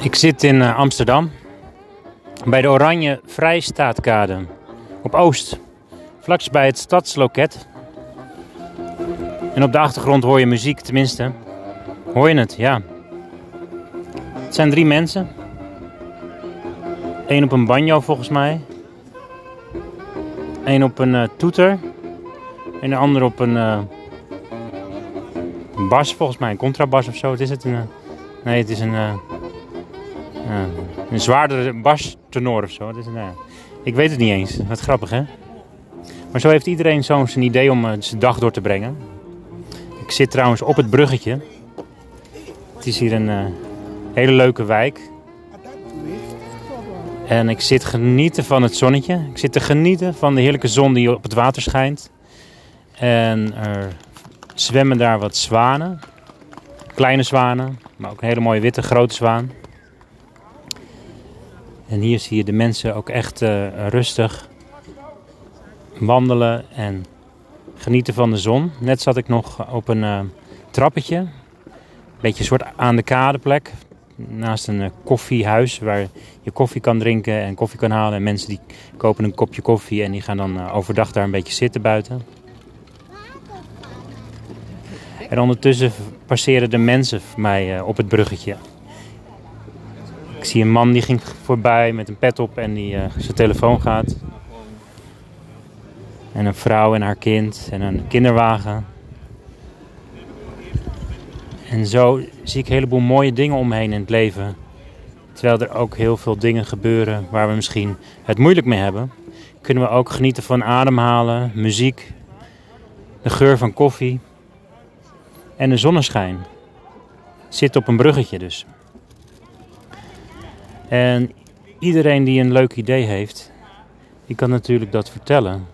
Ik zit in eh, Amsterdam bij de Oranje Vrijstaatkade op Oost, vlaks bij het stadsloket. En op de achtergrond hoor je muziek, tenminste. Hoor je het? Ja. Het zijn drie mensen. Eén op een banjo volgens mij. Eén op een eh, toeter. En de ander op een eh, bas volgens mij, een contrabas of zo. Wat is het? Een, nee, het is een, een zwaardere bastenor of zo. Het is eh, ik weet het niet eens. Wat grappig hè? Maar zo heeft iedereen zo zijn idee om eh, zijn dag door te brengen. Ik zit trouwens op het bruggetje. Het is hier een eh, hele leuke wijk. En ik zit genieten van het zonnetje. Ik zit te genieten van de heerlijke zon die op het water schijnt. En er zwemmen daar wat zwanen. Kleine zwanen, maar ook een hele mooie witte grote zwaan. En hier zie je de mensen ook echt eh, rustig wandelen en genieten van de zon. Net zat ik nog op een eh, trappetje. Een beetje een soort aan de kadeplek. Naast een eh, koffiehuis waar je koffie kan drinken en koffie kan halen. En mensen die kopen een kopje koffie en die gaan dan overdag daar een beetje zitten buiten. En ondertussen passeren de mensen mij op het bruggetje. Zie een man die ging voorbij met een pet op en die eh, zijn telefoon gaat. En een vrouw en haar kind en een kinderwagen. En zo zie ik een heleboel mooie dingen om me heen in het leven. Terwijl er ook heel veel dingen gebeuren waar we misschien het moeilijk mee hebben. Kunnen we ook genieten van ademhalen, muziek, de geur van koffie en de zonneschijn. Zit op een bruggetje dus. En iedereen die een leuk idee heeft, die kan natuurlijk dat vertellen.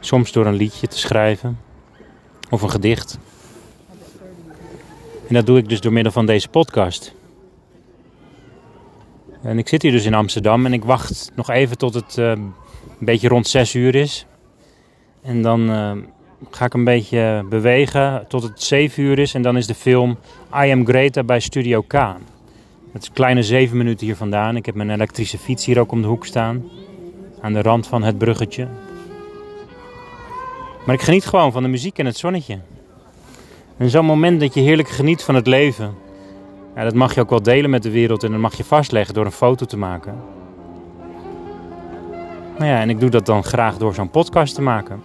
Soms door een liedje te schrijven of een gedicht. En dat doe ik dus door middel van deze podcast. En ik zit hier dus in Amsterdam en ik wacht nog even tot het eh, een beetje rond 6 uur is. En dan eh, ga ik een beetje bewegen tot het 7 uur is. En dan is de film I Am Greta bij Studio K. Dat is een kleine 7 minuten hier vandaan. Ik heb mijn elektrische fiets hier ook om de hoek staan. Aan de rand van het bruggetje. Maar ik geniet gewoon van de muziek en het zonnetje. En zo'n moment dat je heerlijk geniet van het leven. Ja, dat mag je ook wel delen met de wereld en dat mag je vastleggen door een foto te maken. Nou ja, en ik doe dat dan graag door zo'n podcast te maken.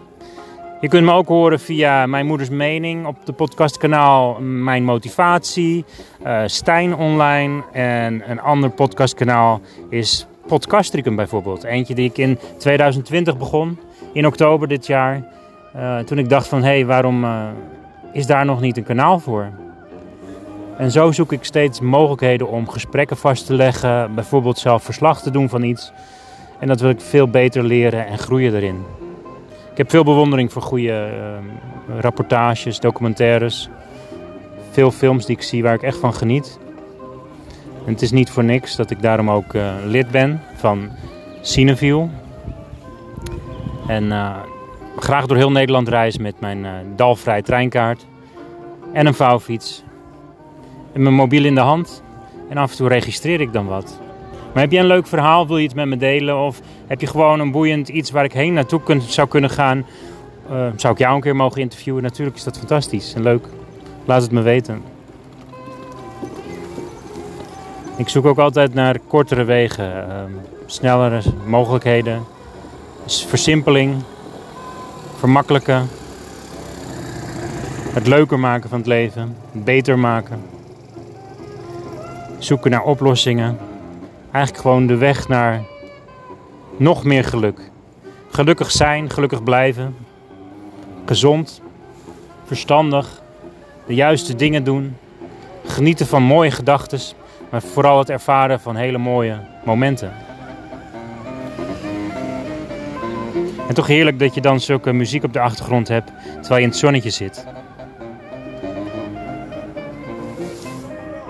Je kunt me ook horen via Mijn Moeders Mening op de podcastkanaal Mijn Motivatie, eh Stijn Online en een ander podcastkanaal is Podcastricum bijvoorbeeld. Eentje die ik in 2020 begon, in oktober dit jaar. Eh, toen ik dacht van, hé, hey, waarom eh, is daar nog niet een kanaal voor? En zo zoek ik steeds mogelijkheden om gesprekken vast te leggen, bijvoorbeeld zelf verslag te doen van iets. En dat wil ik veel beter leren en groeien erin. Ik heb veel bewondering voor goede eh, rapportages, documentaires. Veel films die ik zie waar ik echt van geniet. En het is niet voor niks dat ik daarom ook eh, lid ben van Cineville. En eh, graag door heel Nederland reis met mijn eh, dalvrij treinkaart. En een vouwfiets. En mijn mobiel in de hand. En af en toe registreer ik dan wat. Maar heb je een leuk verhaal, wil je iets met me delen? Of heb je gewoon een boeiend iets waar ik heen naartoe zou kunnen gaan? Eh, zou ik jou een keer mogen interviewen? Natuurlijk is dat fantastisch en leuk. Laat het me weten. Ik zoek ook altijd naar kortere wegen, ehm, snellere mogelijkheden, versimpeling, vermakkelijken, het leuker maken van het leven, het beter maken, zoeken naar oplossingen. Eigenlijk gewoon de weg naar nog meer geluk. Gelukkig zijn, gelukkig blijven, gezond, verstandig, de juiste dingen doen, genieten van mooie gedachten, maar vooral het ervaren van hele mooie momenten. En toch heerlijk dat je dan zulke muziek op de achtergrond hebt terwijl je in het zonnetje zit.